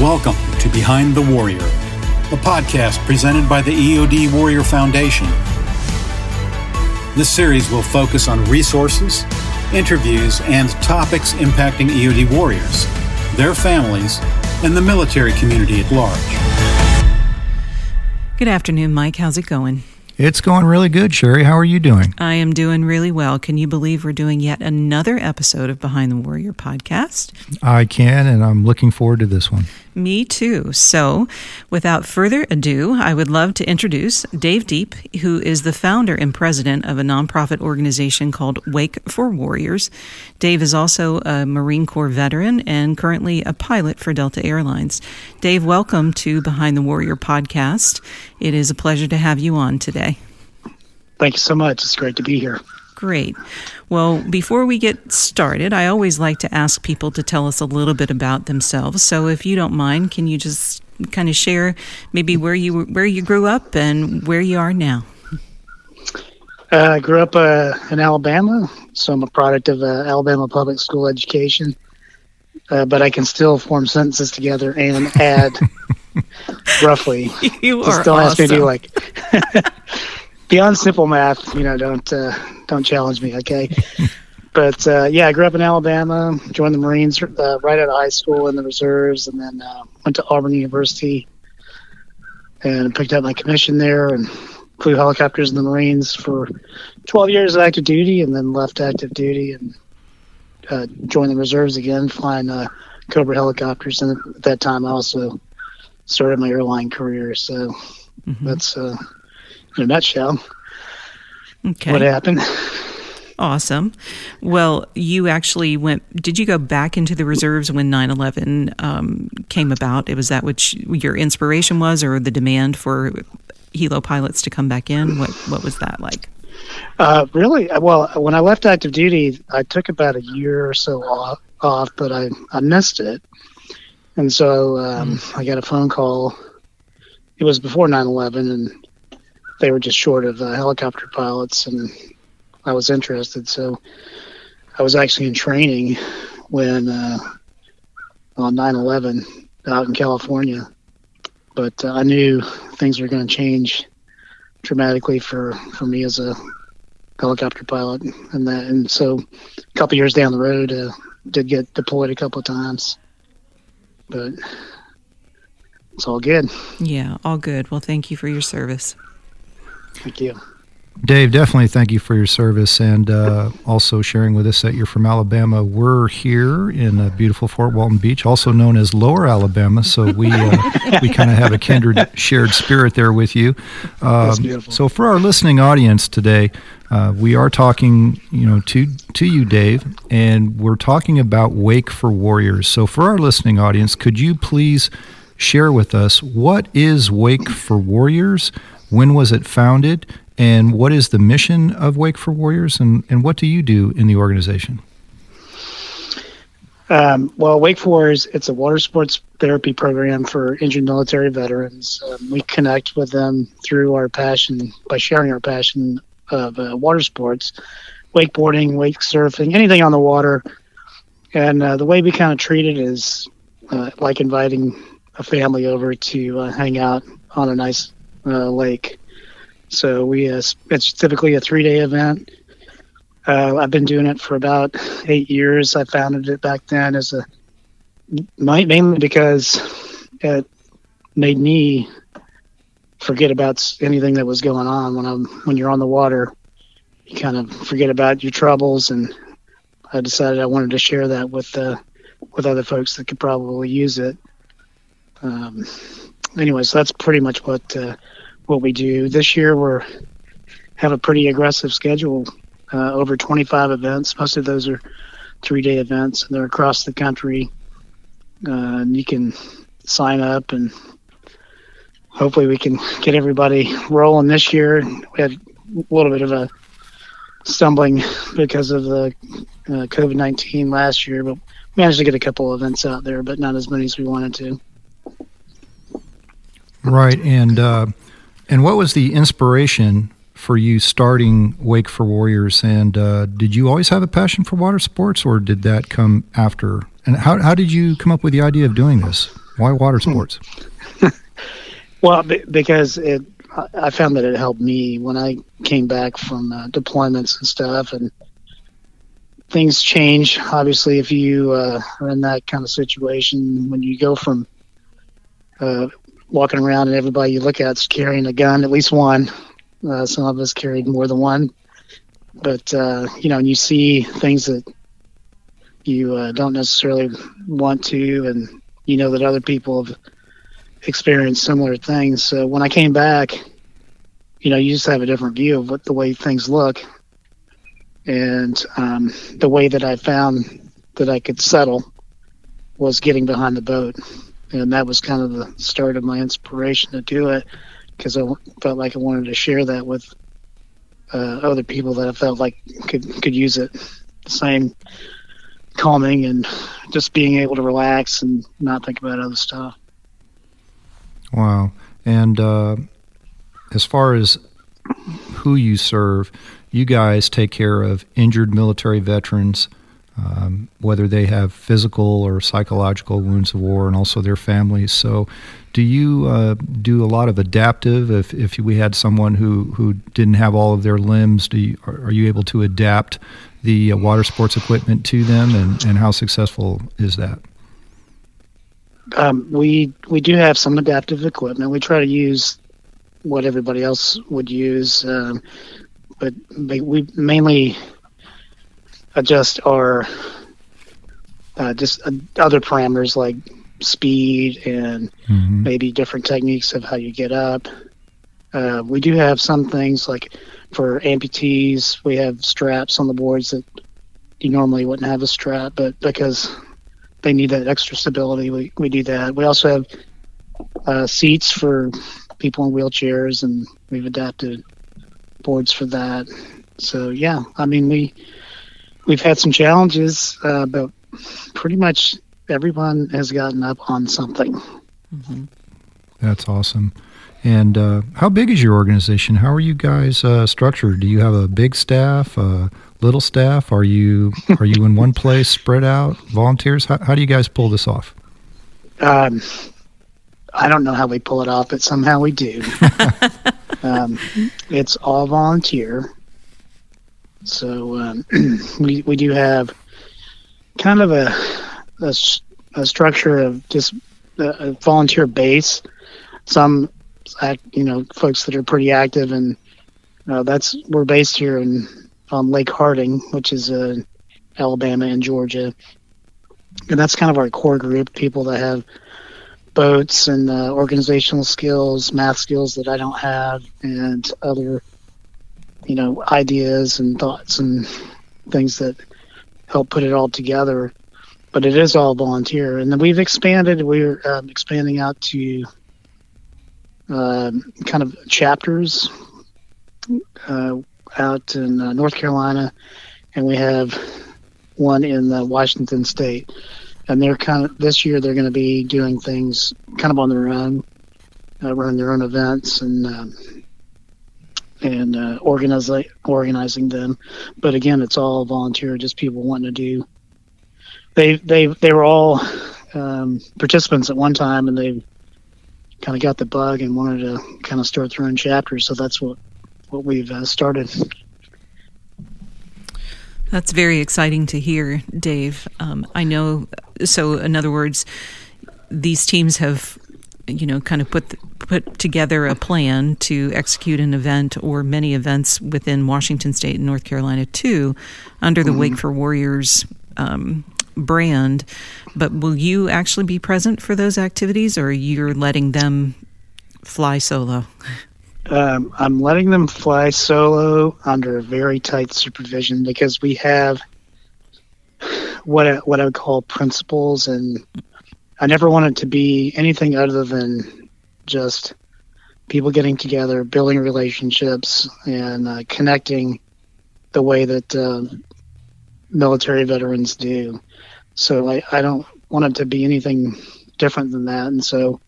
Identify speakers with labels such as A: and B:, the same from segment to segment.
A: Welcome to Behind the Warrior, a podcast presented by the EOD Warrior Foundation. This series will focus on resources, interviews, and topics impacting EOD warriors, their families, and the military community at large.
B: Good afternoon, Mike. How's it going?
C: It's going really good, Sherry. How are you doing?
B: I am doing really well. Can you believe we're doing yet another episode of Behind the Warrior podcast?
C: I can, and I'm looking forward to this one.
B: Me too. So, without further ado, I would love to introduce Dave Deep, who is the founder and president of a nonprofit organization called Wake for Warriors. Dave is also a Marine Corps veteran and currently a pilot for Delta Airlines. Dave, welcome to Behind the Warrior podcast. It is a pleasure to have you on today.
D: Thank you so much. It's great to be here.
B: Great. Well, before we get started, I always like to ask people to tell us a little bit about themselves. So, if you don't mind, can you just kind of share maybe where you where you grew up and where you are now?
D: Uh, I grew up uh, in Alabama, so I'm a product of uh, Alabama public school education. Uh, but I can still form sentences together and add roughly.
B: You
D: Just
B: are
D: don't ask me to do like beyond simple math. You know, don't uh, don't challenge me, okay? but uh, yeah, I grew up in Alabama. Joined the Marines uh, right out of high school in the reserves, and then uh, went to Auburn University and picked up my commission there and flew helicopters in the Marines for 12 years of active duty, and then left active duty and uh, joined the reserves again, flying uh, Cobra helicopters. And at that time, I also started my airline career. So
B: Mhm.
D: that's uh, in a nutshell
B: Okay.
D: what happened.
B: Awesome. Well, you actually went, did you go back into the reserves when 9 11 um, came about? It was that what your inspiration was, or the demand for helo pilots to come back in? What, what was that like?
D: Uh, really? Well, when I left active duty, I took about a year or so off, off but I, I missed it. And so um, I got a phone call. It was before 9 11, and they were just short of uh, helicopter pilots, and I was interested. So I was actually in training when uh, on 9 11 out in California. But uh, I knew things were going to change dramatically for, for me as a helicopter pilot and that and so a couple years down the road uh, did get deployed a couple of times but it's all good
B: Yeah, all good. Well, thank you for your service.
D: Thank you
C: Dave, definitely thank you for your service and uh, also sharing with us that you're from Alabama. We're here in uh, beautiful Fort Walton Beach, also known as Lower Alabama, so we uh, we kind of have a kindred shared spirit there with you. Um. So for our listening audience today, uh, we are talking, you know, to to you, Dave, and we're talking about Wake for Warriors. So for our listening audience, could you please share with us what is Wake for Warriors? When was it founded? And what is the mission of Wake for Warriors? And, and what do you do in the organization?
D: um, well wake forest it's a water sports therapy program for injured military veterans um, we connect with them through our passion by sharing our passion of uh, water sports wakeboarding wake surfing anything on the water and uh, the way we kind of treat it is uh, like inviting a family over to uh, hang out on a nice uh, lake. So we uh, it's typically a three day event. Uh, I've been doing it for about eight years. I founded it back then as a mainly because it made me forget about anything that was going on when I'm when you're on the water. You kind of forget about your troubles, and I decided I wanted to share that with uh, with other folks that could probably use it. Um, anyway, so that's pretty much what uh, what we do. This year we're have a pretty aggressive schedule, uh, over 25 events. Most of those are three day events, and they're across the country. Uh, and you can sign up, and hopefully we can get everybody rolling this year. We had a little bit of a stumbling because of the uh, COVID 19 last year, but managed to get a couple of events out there, but not as many as we wanted to.
C: Right, and uh, and what was the inspiration for you starting Wake for Warriors? And uh, did you always have a passion for water sports, or did that come after? And how how did you come up with the idea of doing this? Why water sports?
D: well, because it, I found that it helped me when I came back from uh, deployments and stuff, and things change. Obviously, if you uh, are in that kind of situation, when you go from uh, walking around and everybody you look at is carrying a gun, at least one. Uh, some of us carried more than one, but uh, you know, and you see things that you uh, don't necessarily want to, and you know that other people have experienced similar things. So when I came back, you know, you just have a different view of what the way things look, and um, the way that I found that I could settle was getting behind the boat, and that was kind of the start of my inspiration to do it because I felt like I wanted to share that with uh, other people that I felt like could could use it. The same calming and just being able to relax and not think about other stuff.
C: Wow. And uh, as far as who you serve, you guys take care of injured military veterans, um, whether they have physical or psychological wounds of war, and also their families. So, do you uh, do a lot of adaptive? If if we had someone who who didn't have all of their limbs, do you, are, you able to adapt the uh, water sports equipment to them, and, and how successful is that?
D: Um, we we do have some adaptive equipment. We try to use what everybody else would use, um, but we mainly adjust our uh, just uh, other parameters like speed and mm-hmm. maybe different techniques of how you get up. Uh, we do have some things like for amputees, we have straps on the boards that you normally wouldn't have a strap, but because they need that extra stability, we, we do that. We also have uh, seats for people in wheelchairs, and we've adapted boards for that. So yeah, I mean we we've had some challenges, uh, but pretty much everyone has gotten up on something. Mm-hmm.
C: That's awesome. And uh, how big is your organization? How are you guys uh, structured? Do you have a big staff, a little staff? Are you are you in one place, spread out, volunteers? How, how do you guys pull this off?
D: Um, I don't know how we pull it off, but somehow we do. um, it's all volunteer. So um, we we do have kind of a a, a structure of just a, a volunteer base. Some act, you know, folks that are pretty active, and uh, that's we're based here in on Lake Harding, which is uh, Alabama and Georgia, and that's kind of our core group, people that have boats and uh, organizational skills, math skills that I don't have, and other, you know, ideas and thoughts and things that help put it all together. But it is all volunteer, and then we've expanded. We're um, expanding out to uh, kind of chapters uh, out in uh, North Carolina, and we have one in uh, Washington State. And they're kind of this year they're going to be doing things kind of on their own, uh, running their own events and um, and uh, organizing organizing them. But again, it's all volunteer, just people wanting to do. They they they were all um, participants at one time, and they kind of got the bug and wanted to kind of start their own chapters. So that's what what we've uh, started.
B: That's very exciting to hear, Dave. Um, I know. So, in other words, these teams have, you know, kind of put put together a plan to execute an event or many events within Washington State and North Carolina too, under the mm-hmm. Wake for Warriors um, brand. But will you actually be present for those activities, or you're letting them fly solo?
D: Um, I'm letting them fly solo under very tight supervision because we have what I, what I would call principles, and I never want it to be anything other than just people getting together, building relationships, and uh, connecting the way that uh, military veterans do. So I, I don't want it to be anything different than that. And so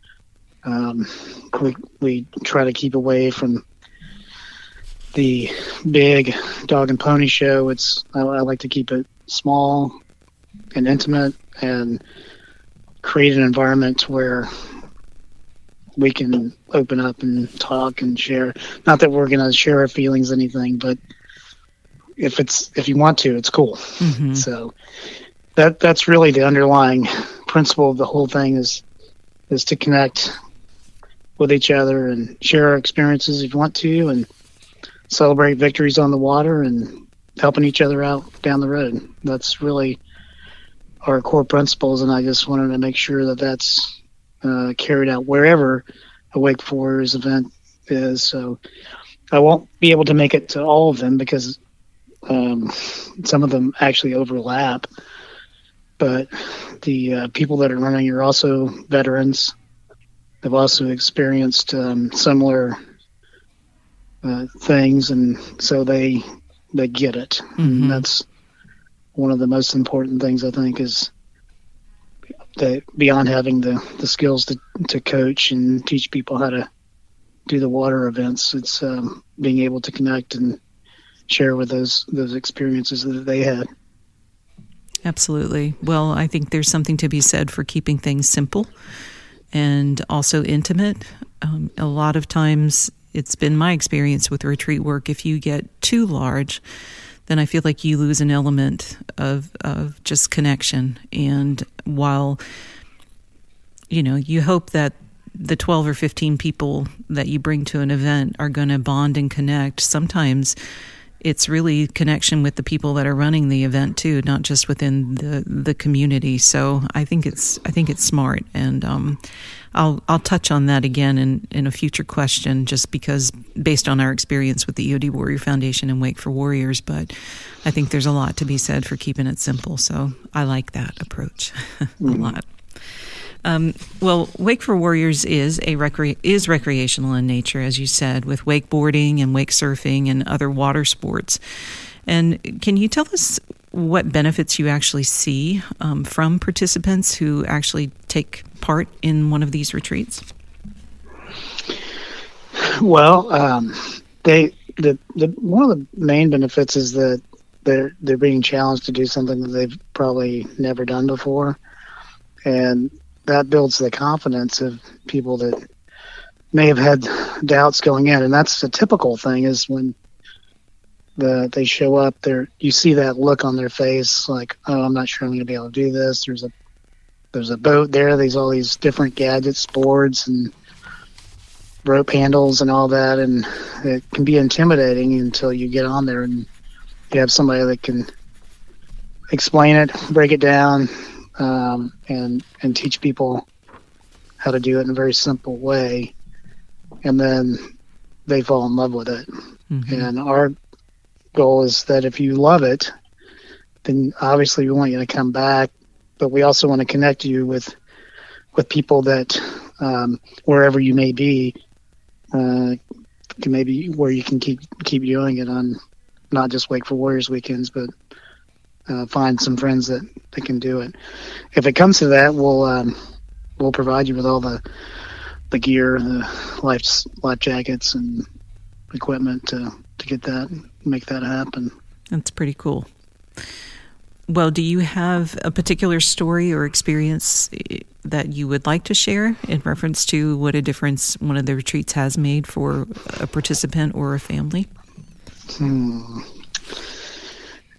D: um, we, we try to keep away from the big dog and pony show. It's I, I like to keep it small and intimate and create an environment where we can open up and talk and share. Not that we're going to share our feelings, anything, but if it's if you want to, it's cool. Mm-hmm. So that that's really the underlying principle of the whole thing is is to connect with each other and share our experiences if you want to and celebrate victories on the water and helping each other out down the road. That's really our core principles, and I just wanted to make sure that that's uh, carried out wherever a Wake for Warriors event is. So I won't be able to make it to all of them because um, some of them actually overlap. But the uh, people that are running are also veterans. They've also experienced um, similar uh, things, and so they they get it. Mm-hmm. that's one of the most important things I think is that beyond having the, the skills to, to coach and teach people how to do the water events, it's um, being able to connect and share with those those experiences that they had.
B: Absolutely. Well, I think there's something to be said for keeping things simple and also intimate. Um, a lot of times, it's been my experience with retreat work. If you get too large, then I feel like you lose an element of of just connection. And while you know, you hope that the 12 or 15 people that you bring to an event are going to bond and connect. Sometimes it's really connection with the people that are running the event too, not just within the the community. So I think it's I think it's smart, and um, I'll I'll touch on that again in in a future question, just because based on our experience with the EOD Warrior Foundation and Wake for Warriors. But I think there's a lot to be said for keeping it simple. So I like that approach a mm-hmm. lot. Um, well, Wake for Warriors is a recre- is recreational in nature, as you said, with wakeboarding and wake surfing and other water sports. And can you tell us what benefits you actually see um, from participants who actually take part in one of these retreats?
D: Well, um, they the, the one of the main benefits is that they're they're being challenged to do something that they've probably never done before, and that builds the confidence of people that may have had doubts going in, and that's the typical thing is when the they show up there you see that look on their face like oh i'm not sure i'm going to be able to do this. There's a there's a boat there there's all these different gadgets boards and rope handles and all that. And it can be intimidating until you get on there and you have somebody that can explain it break it down um, and and teach people how to do it in a very simple way, and then they fall in love with it. Mm-hmm. And our goal is that if you love it, then obviously we want you to come back, but we also want to connect you with with people that um, wherever you may be, uh, maybe where you can keep keep doing it on not just Wake for Warriors weekends, but uh, find some friends that, that can do it. If it comes to that, we'll um, we'll provide you with all the the gear, the life life jackets, and equipment to to get that make that happen.
B: That's pretty cool. Well, do you have a particular story or experience eh, that you would like to share in reference to what a difference one of the retreats has made for a participant or a family?
D: Hmm.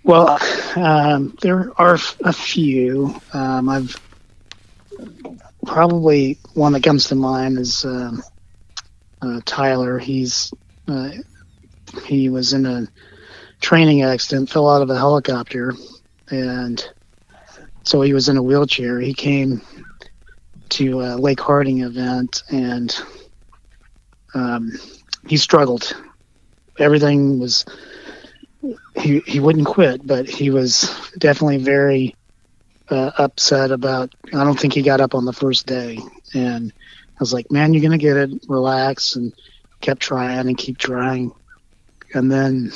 D: Well, um, there are a few. Um, I've probably one that comes to mind is uh, uh, Tyler. He's uh, he was in a training accident, fell out of a helicopter, and so he was in a wheelchair. He came to a Lake Harding event, and um, he struggled. Everything was he he wouldn't quit, but he was definitely very uh, upset about. I don't think he got up on the first day, and I was like, "Man, you're gonna get it. Relax." And kept trying and keep trying, and then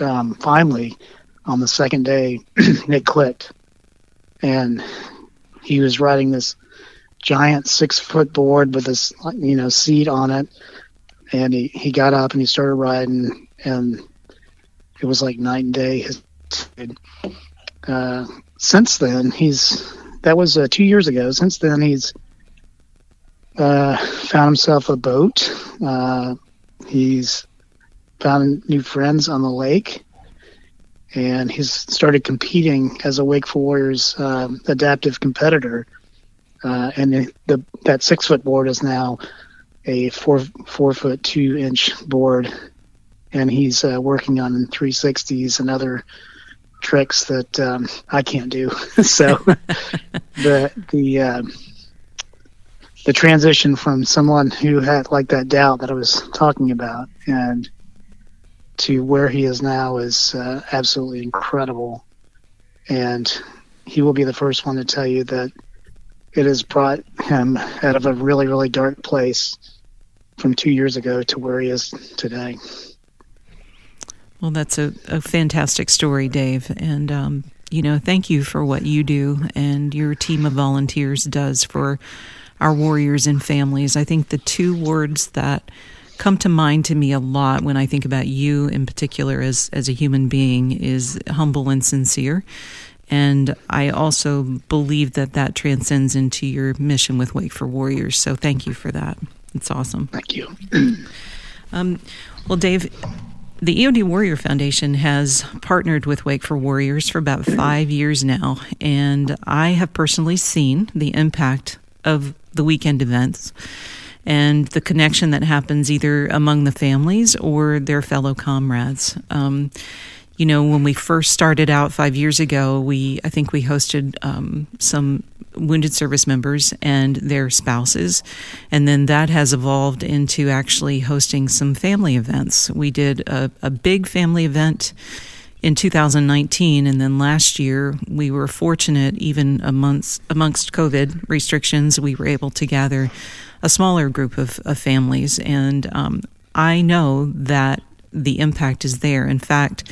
D: um, finally, on the second day, it clicked, and he was riding this giant six foot board with this you know seat on it, and he he got up and he started riding and it was like night and day. Uh, since then, he's that was uh, two years ago. Since then, he's uh, found himself a boat. Uh, he's found new friends on the lake, and he's started competing as a Wake for Warriors um, adaptive competitor. Uh, and the, the, that six foot board is now a four four foot two inch board, and he's uh, working on 360s and other tricks that um, I can't do. so the the um, the transition from someone who had like that doubt that I was talking about and to where he is now is uh, absolutely incredible. And he will be the first one to tell you that it has brought him out of a really, really dark place from two years ago to where he is today.
B: Well, that's a, a fantastic story, Dave. And, um, you know, thank you for what you do and your team of volunteers does for our warriors and families. I think the two words that come to mind to me a lot when I think about you in particular as as a human being is humble and sincere. And I also believe that that transcends into your mission with Wake for Warriors. So thank you for that. It's awesome.
D: Thank you.
B: um, well, Dave, the EOD Warrior Foundation has partnered with Wake for Warriors for about five years now, and I have personally seen the impact of the weekend events and the connection that happens either among the families or their fellow comrades. Um, you know, when we first started out five years ago, we I think we hosted um, some wounded service members and their spouses, and then that has evolved into actually hosting some family events. We did a, a big family event in 2019, and then last year we were fortunate, even amongst amongst COVID restrictions, we were able to gather a smaller group of, of families, and um, I know that the impact is there. In fact,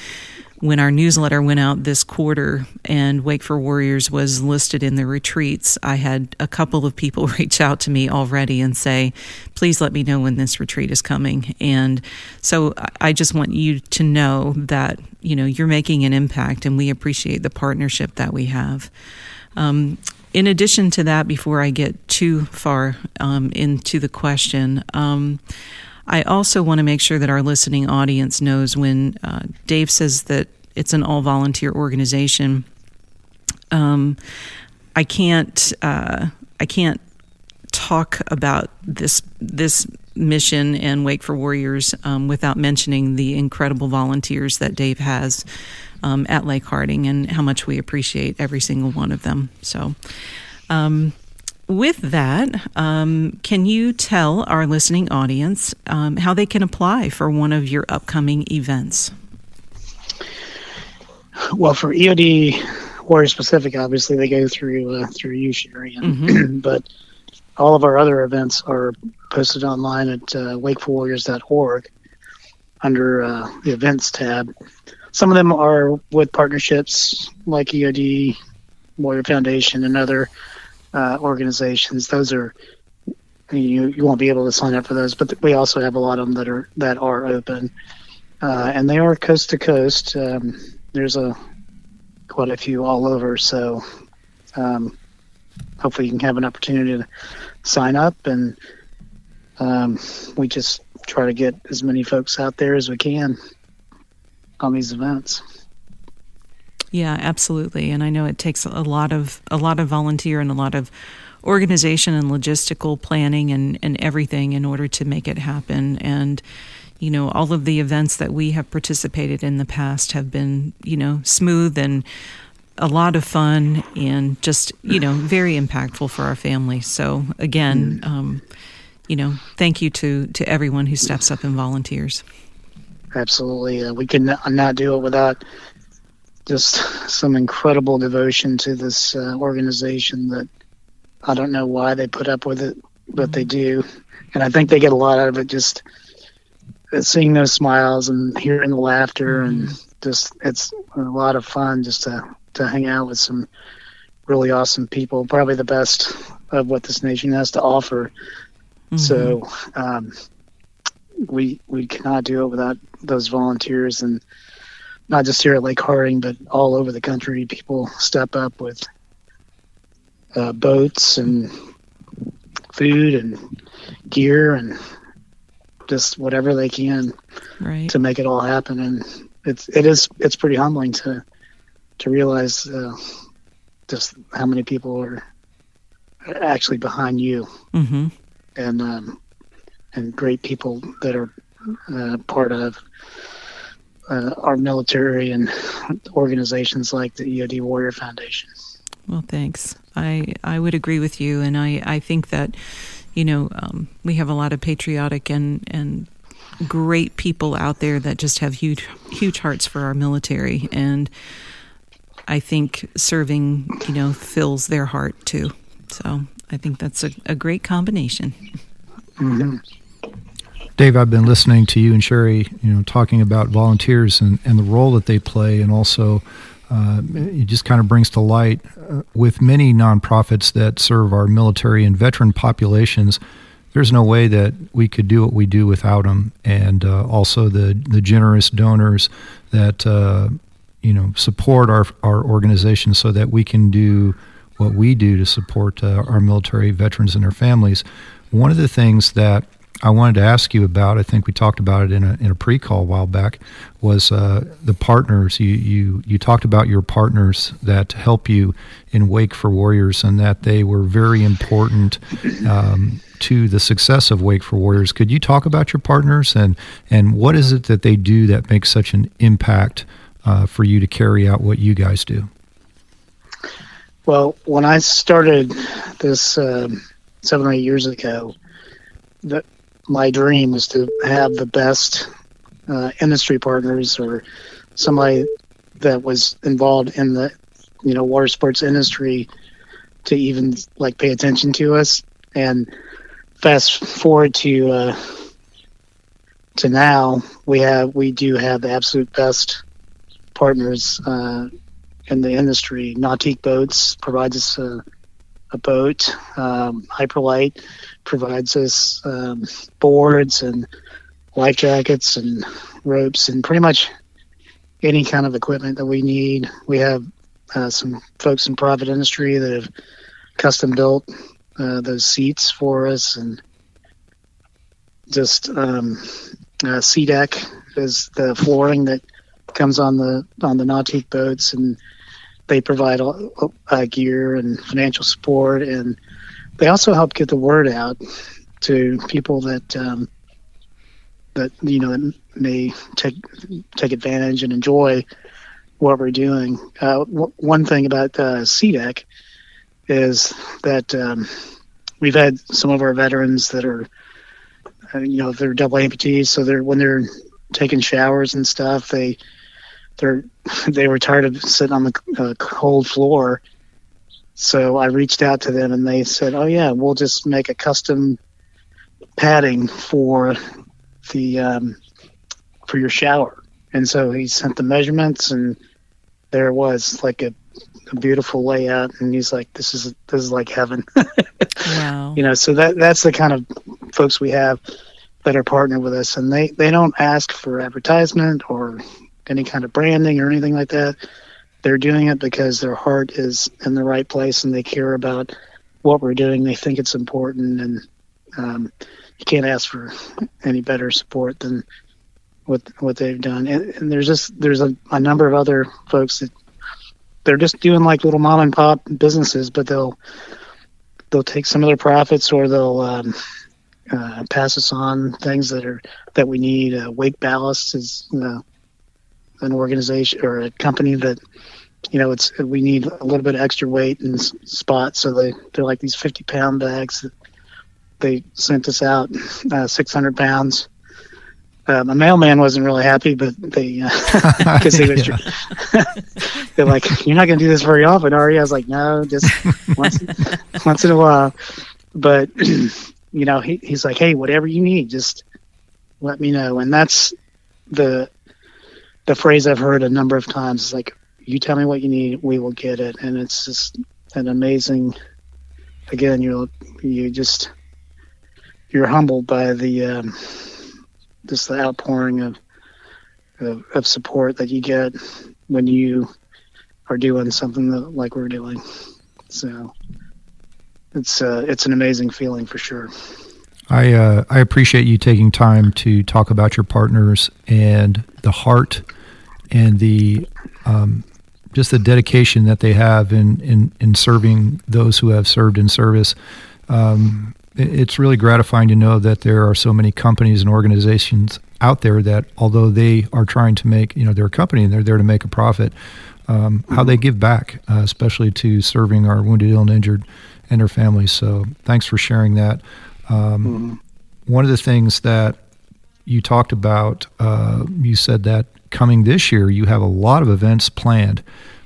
B: when our newsletter went out this quarter and Wake for Warriors was listed in the retreats, I had a couple of people reach out to me already and say, please let me know when this retreat is coming. And so I just want you to know that, you know, you're making an impact and we appreciate the partnership that we have. Um, in addition to that, before I get too far um, into the question, um, I also want to make sure that our listening audience knows when uh, Dave says that it's an all volunteer organization. Um, I can't uh, I can't talk about this this mission and Wake for Warriors um, without mentioning the incredible volunteers that Dave has um, at Lake Harding and how much we appreciate every single one of them. So. Um, with that, um, can you tell our listening audience um, how they can apply for one of your upcoming events?
D: Well, for EOD Warrior Specific, obviously they go through uh, through you, Sherry, and, mm-hmm. but all of our other events are posted online at uh, wakeforwarriors.org under uh, the events tab. Some of them are with partnerships like EOD Warrior Foundation and other uh, organizations. Those are you you won't be able to sign up for those, but we also have a lot of them that are that are open, uh, and they are coast to coast. Um, there's a quite a few all over, so um, hopefully you can have an opportunity to sign up, and um, we just try to get as many folks out there as we can on these events.
B: Yeah, absolutely. And I know it takes a lot of a lot of volunteer and a lot of organization and logistical planning and, and everything in order to make it happen. And you know, all of the events that we have participated in the past have been, you know, smooth and a lot of fun and just, you know, very impactful for our family. So again, mm. um, you know, thank you to to everyone who steps up and volunteers.
D: Absolutely, uh, we could not do it without just some incredible devotion to this uh, organization that I don't know why they put up with it, but they do. And I think they get a lot out of it just uh, seeing those smiles and hearing the laughter and just it's a lot of fun just to, to hang out with some really awesome people, probably the best of what this nation has to offer. Mm-hmm. So um, we we cannot do it without those volunteers and not just here at Lake Harding, but all over the country. People step up with uh, boats and food and gear and just whatever they can
B: right.
D: to make it all happen. And it's it is it's pretty humbling to to realize uh, just how many people are actually behind you
B: mm-hmm.
D: and um, and great people that are uh, part of uh, our military and organizations like the EOD Warrior Foundation.
B: Well, thanks. I I would agree with you, and I I think that you know um, we have a lot of patriotic and and great people out there that just have huge huge hearts for our military, and I think serving you know fills their heart too. So I think that's a, a great combination.
D: Mm-hmm.
C: Dave, I've been listening to you and Sherry, you know, talking about volunteers and, and the role that they play, and also uh, it just kind of brings to light uh, with many nonprofits that serve our military and veteran populations. There's no way that we could do what we do without them, and uh, also the the generous donors that uh, you know support our our organization so that we can do what we do to support uh, our military veterans and their families. One of the things that I wanted to ask you about. I think we talked about it in a in a pre-call a while back. Was uh, the partners you you you talked about your partners that help you in Wake for Warriors and that they were very important um, to the success of Wake for Warriors. Could you talk about your partners and and what is it that they do that makes such an impact uh, for you to carry out what you guys do?
D: Well, when I started this um, seven or eight years ago, the, my dream was to have the best uh, industry partners or somebody that was involved in the you know water sports industry to even like pay attention to us. And fast forward to uh, to now we have we do have the absolute best partners uh, in the industry. Nautique boats provides us a, a boat um, Hyperlite provides us um, boards and life jackets and ropes and pretty much any kind of equipment that we need. We have uh, some folks in private industry that have custom built uh, those seats for us and just um, uh, deck is the flooring that comes on the on the nautique boats and they provide uh, gear and financial support and they also help get the word out to people that um, that you know that may take take advantage and enjoy what we're doing. Uh, w- one thing about uh, SeaDek is that um, we've had some of our veterans that are uh, you know they're double amputees, so they're when they're taking showers and stuff, they they're they were tired of sitting on the uh, cold floor so I reached out to them and they said, "Oh yeah, we'll just make a custom padding for the um, for your shower." And so he sent the measurements, and there it was, like a, a beautiful layout. And he's like, "This is this is like heaven."
B: wow.
D: You know, so that that's the kind of folks we have that are partnered with us, and they they don't ask for advertisement or any kind of branding or anything like that they're doing it because their heart is in the right place and they care about what we're doing. They think it's important, and um, you can't ask for any better support than what what they've done. And, and there's just there's a, a number of other folks that they're just doing like little mom and pop businesses, but they'll they'll take some of their profits or they'll um, uh, pass us on things that are that we need. Uh, Wake Ballast is uh, an organization or a company that you know it's we need a little bit of extra weight in spots. So they they're like these 50 pound bags that they sent us out uh, 600 pounds. Uh, my mailman wasn't really happy but they because uh, they they're like you're not going to do this very often are you? I was like no just once once in a while. But you know he, he's like hey whatever you need just let me know. And that's the the phrase I've heard a number of times is like, "You tell me what you need, we will get it," and it's just an amazing. Again, you you just you're humbled by the um, just the outpouring of, of, of support that you get when you are doing something that, like we're doing. So it's uh, it's an amazing feeling for sure.
C: I uh, I appreciate you taking time to talk about your partners and the heart and the um, just the dedication that they have in, in, in serving those who have served in service. Um, it's really gratifying to know that there are so many companies and organizations out there that, although they are trying to make, you know, they're a company and they're there to make a profit, um, mm-hmm. how they give back, uh, especially to serving our wounded, ill, and injured and their families. So thanks for sharing that. Um, mm-hmm. One of the things that you talked about, uh, you said that coming this year, you have a lot of events planned,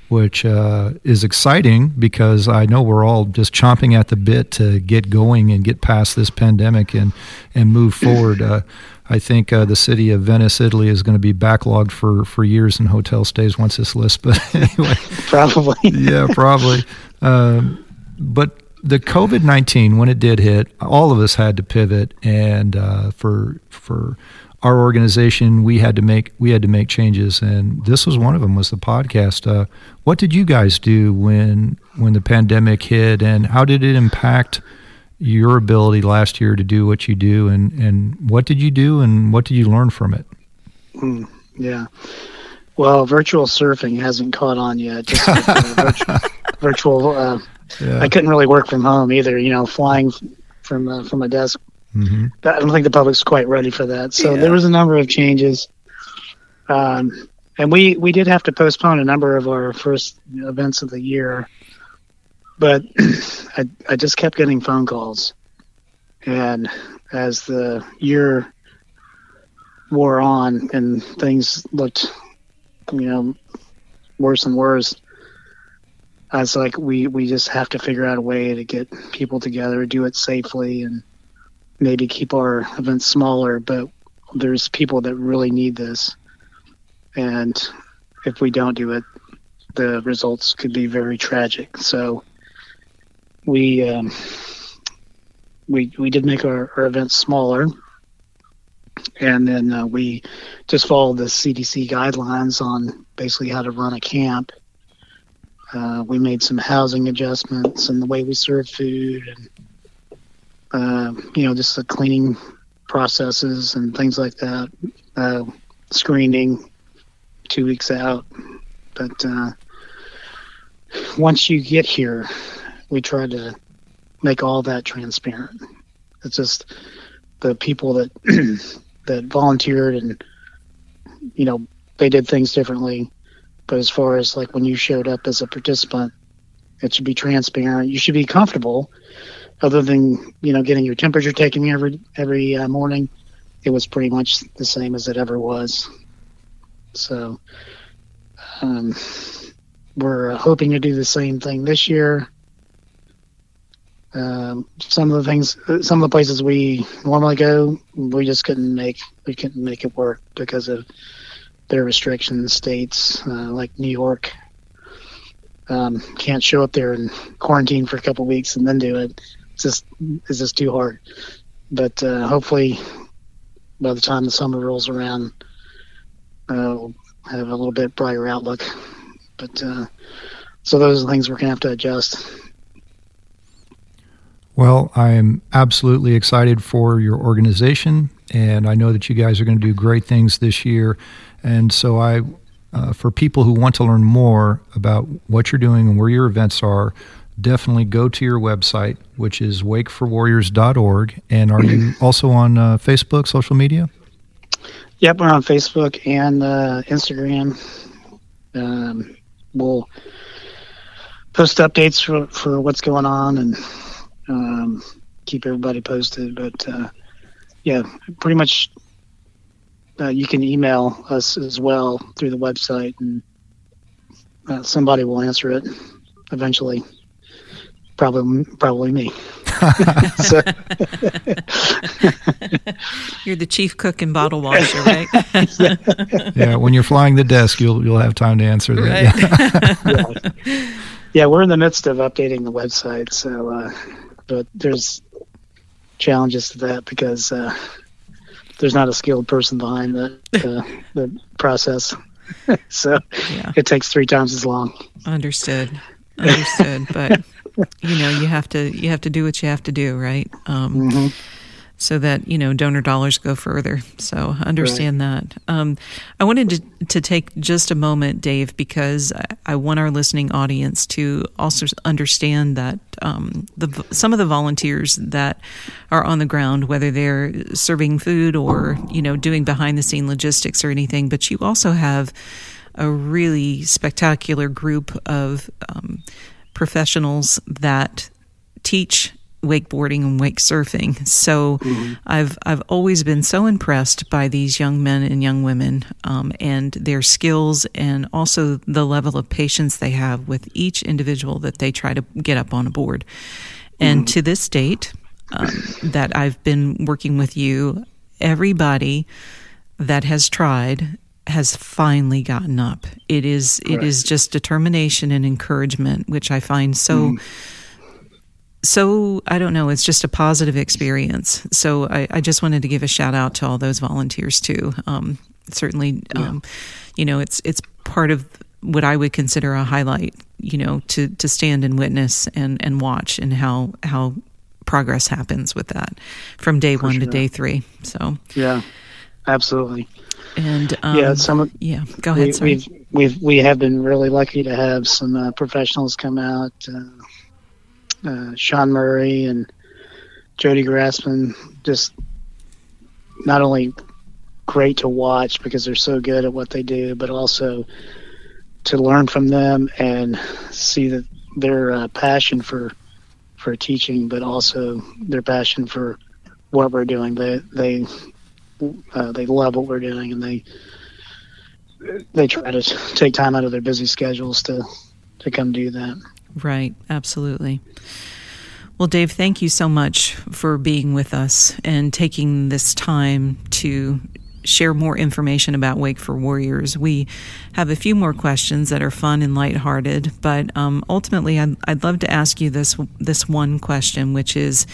C: which uh, is exciting because I know we're all just chomping at the bit to get going and get past this pandemic and and move forward. Uh, I think uh, the city of Venice, Italy, is going to be backlogged for, for years in hotel stays once this list. But anyway,
D: probably.
C: yeah, probably. Um, but the COVID nineteen, when it did hit, all of us had to pivot, and uh, for for our organization we had to make we had to make changes. And this was one of them was the podcast. Uh, what did you guys do when when the pandemic hit and how did it impact your ability last year to do what you do? And and what did you do and what did you learn from it?
D: Mm, yeah. Well virtual surfing hasn't caught on yet. Just uh, virtual, virtual uh, yeah. i couldn't really work from home either you know flying from uh, from a desk Mm-hmm. I don't think the public's quite ready for that. So yeah. there was a number of changes, um, and we we did have to postpone a number of our first events of the year. But I I just kept getting phone calls, and as the year wore on and things looked, you know, worse and worse. I was like, we, we just have to figure out a way to get people together, do it safely, and maybe keep our events smaller, but there's people that really need this. And if we don't do it, the results could be very tragic. So we um, we we did make our, our events smaller, and then uh, we just followed the CDC guidelines on basically how to run a camp. Uh, we made some housing adjustments and the way we serve food and uh, you know, just the cleaning processes and things like that, uh, screening two weeks out. But uh, once you get here, we try to make all that transparent. It's just the people that that volunteered and you know they did things differently. But as far as like when you showed up as a participant, it should be transparent. You should be comfortable other than you know getting your temperature taken every every uh, morning, it was pretty much the same as it ever was. So um, we're uh, hoping to do the same thing this year. Um, some of the things, some of the places we normally go, we just couldn't make we couldn't make it work because of their restrictions. States uh, like New York um, can't show up there and quarantine for a couple weeks and then do it just it's just too hard. But uh, hopefully, by the time the summer rolls around, uh, we'll have a little bit brighter outlook. But uh, so those are the things we're gonna have to adjust.
C: Well, I am absolutely excited for your organization, and I know that you guys are going to do great things this year. And so, I, uh, for people who want to learn more about what you're doing and where your events are, definitely go to your website, which is wakeforwarriors.org. And are you also on uh, Facebook, social media?
D: Yep, we're on Facebook and uh, Instagram. Um, we'll post updates for, for what's going on and um, keep everybody posted. But uh, yeah, pretty much uh, you can email us as well through the website, and uh, somebody will answer it eventually probably probably me.
B: you're the chief cook and bottle washer, right?
C: yeah. yeah. When you're flying the desk, you'll you'll have time to answer that.
D: Right. yeah. yeah, we're in the midst of updating the website, so uh, but there's challenges to that because uh, there's not a skilled person behind the uh, the process. so yeah. it takes three times as long.
B: Understood. Understood. But you know, you have to you have to do what you have to do, right? Um, mm-hmm so that you know donor dollars go further. So understand right. that. Um, I wanted to, to take just a moment, Dave, because I, I want our listening audience to also understand that um, the some of the volunteers that are on the ground, whether they're serving food or you know doing behind the scene logistics or anything, but you also have a really spectacular group of um, professionals that teach wakeboarding and wake surfing. So mm-hmm. I've I've always been so impressed by these young men and young women um, and their skills and also the level of patience they have with each individual that they try to get up on a board. And mm-hmm. to this date, um, that I've been working with you, everybody that has tried has finally gotten up. It is it is just determination and encouragement, which I find so. Mm so I don't know. It's just a positive experience. So I, I, just wanted to give a shout out to all those volunteers too. Um, certainly, yeah. um, you know, it's it's part of what I would consider a highlight. You know, to to stand and witness and and watch and how how progress happens with that from day For one sure. to day three. So
D: yeah, absolutely.
B: And um,
D: yeah, some of,
B: yeah, go ahead.
D: We, we've we've we have been really lucky to have some uh, professionals come out. Uh, uh, Shaun Murray and Jody Grassman, just not only great to watch because they're so good at what they do, but also to learn from them and see that their uh, passion for for teaching, but also their passion for what we're doing. They they uh, they love what we're doing, and they they try to take time out of their busy schedules to to come do that.
B: Right, absolutely. Well, Dave, thank you so much for being with us and taking this time to share more information about Wake for Warriors. We have a few more questions that are fun and lighthearted, but um, ultimately, I'd, I'd love to ask you this this one question, which is,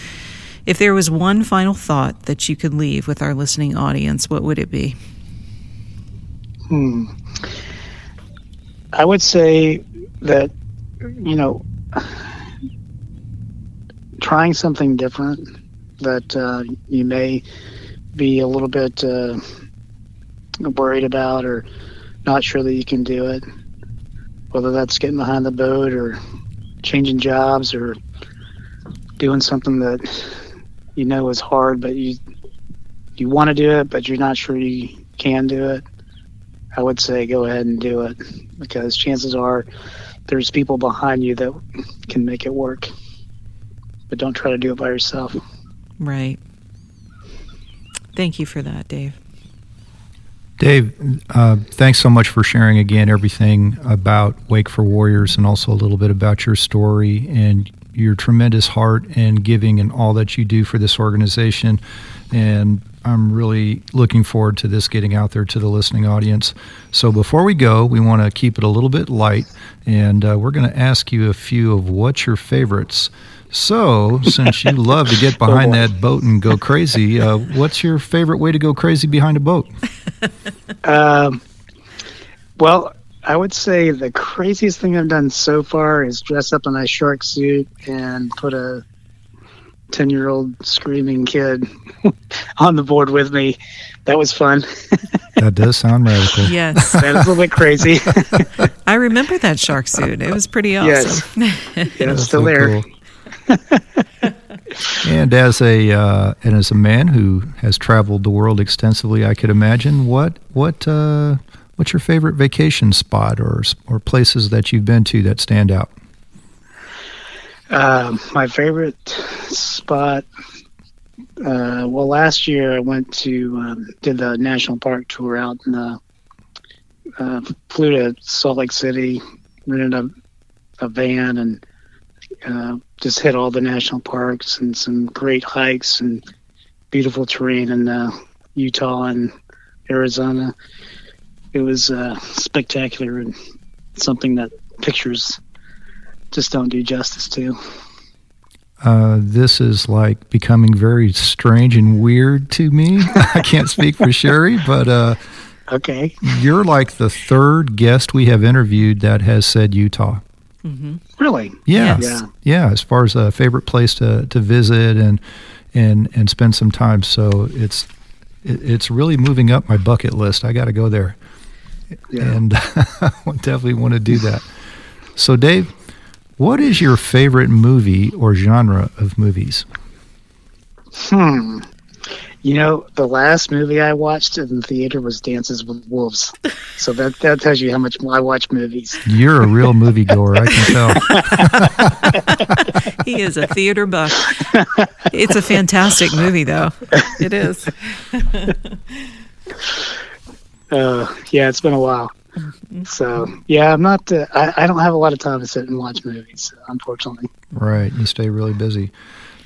B: if there was one final thought that you could leave with our listening audience, what would it be?
D: Hmm. I would say that you know, trying something different that uh, you may be a little bit uh, worried about or not sure that you can do it, whether that's getting behind the boat or changing jobs or doing something that you know is hard, but you you want to do it, but you're not sure you can do it. I would say go ahead and do it because chances are there's people behind you that can make it work. But don't try to do it by yourself.
B: Right. Thank you for that, Dave.
C: Dave, uh, thanks so much for sharing again everything about Wake for Warriors and also a little bit about your story and your tremendous heart and giving and all that you do for this organization. And I'm really looking forward to this getting out there to the listening audience. So before we go, we want to keep it a little bit light, and uh, we're going to ask you a few of what's your favorites. So, since you love to get behind oh that boat and go crazy, uh, what's your favorite way to go crazy behind a boat?
D: Um, well, I would say the craziest thing I've done so far is dress up in a shark suit and put a 10 year old screaming kid on the board with me. That was fun.
C: that does sound radical.
B: Yes.
D: that is a little bit crazy.
B: I remember that shark suit. It was pretty awesome.
D: Yes. yeah, it's still so there.
C: Cool. and as a uh, and as a man who has traveled the world extensively, I could imagine what what uh, what's your favorite vacation spot or or places that you've been to that stand out?
D: Uh, my favorite spot. Uh, well, last year I went to um, did the national park tour out in the uh, flew to Salt Lake City, rented a, a van, and uh, just hit all the national parks and some great hikes and beautiful terrain in uh, Utah and Arizona. It was uh, spectacular and something that pictures just don't do justice to.
C: Uh, this is like becoming very strange and weird to me. I can't speak for Sherry, but uh,
D: okay,
C: you're like the third guest we have interviewed that has said Utah.
D: Mm-hmm. Really?
C: Yeah. yeah, yeah. As far as a favorite place to, to visit and and and spend some time, so it's it, it's really moving up my bucket list. I got to go there, yeah. and I definitely want to do that. So, Dave, what is your favorite movie or genre of movies?
D: Hmm. You know, the last movie I watched in the theater was Dances with Wolves. So that that tells you how much I watch movies.
C: You're a real movie goer, I
B: can tell. he is a theater buff. It's a fantastic movie, though. It is.
D: Uh, yeah, it's been a while. So yeah, I'm not. Uh, I, I don't have a lot of time to sit and watch movies, unfortunately.
C: Right, you stay really busy.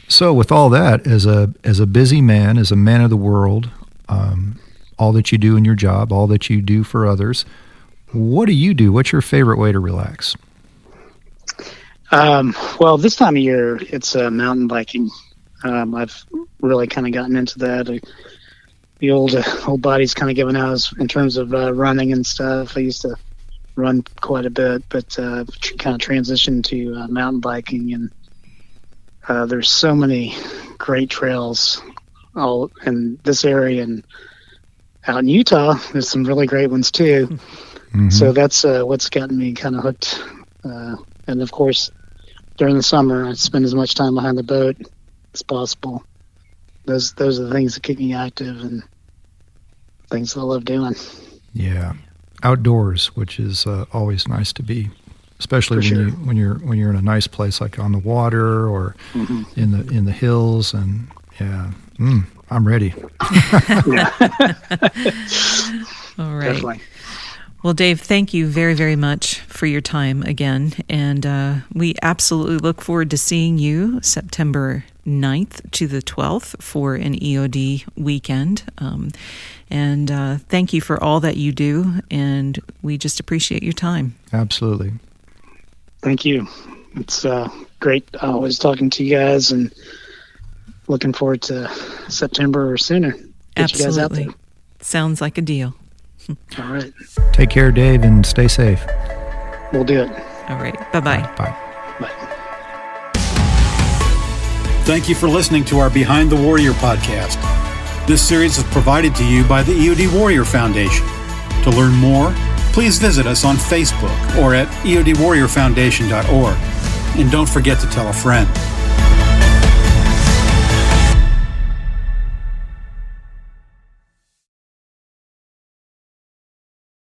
C: So, with all that, as a as a busy man, as a man of the world, um, all that you do in your job, all that you do for others, what do you do? What's your favorite way to relax?
D: Um, well, this time of year, it's uh, mountain biking. Um, I've really kind of gotten into that. I, the old uh, old body's kind of given out in terms of uh, running and stuff. I used to run quite a bit, but uh, kind of transitioned to uh, mountain biking and uh, there's so many great trails all in this area and out in Utah. There's some really great ones too. Mm-hmm. So that's uh, what's gotten me kind of hooked. Uh, and of course, during the summer, I spend as much time behind the boat as possible. Those those are the things that keep me active and things that I love doing.
C: Yeah, outdoors, which is uh, always nice to be especially when sure. you when you're when you're in a nice place like on the water or mm-hmm. in the in the hills and yeah mm, i'm ready
B: all right Definitely. well dave thank you very very much for your time again and uh, we absolutely look forward to seeing you september 9th to the 12th for an eod weekend um, and uh, thank you for all that you do and we just appreciate your time
C: absolutely
D: Thank you. It's uh, great always talking to you guys and looking forward to September or sooner.
B: Get Absolutely. Sounds like a deal.
D: All right.
C: Take care, Dave, and stay safe.
D: We'll do it.
B: All right. Bye-bye.
C: Bye.
D: Bye.
A: Thank you for listening to our Behind the Warrior podcast. This series is provided to you by the EOD Warrior Foundation. To learn more, please visit us on Facebook or at eodwarriorfoundation.org. And don't forget to tell a friend.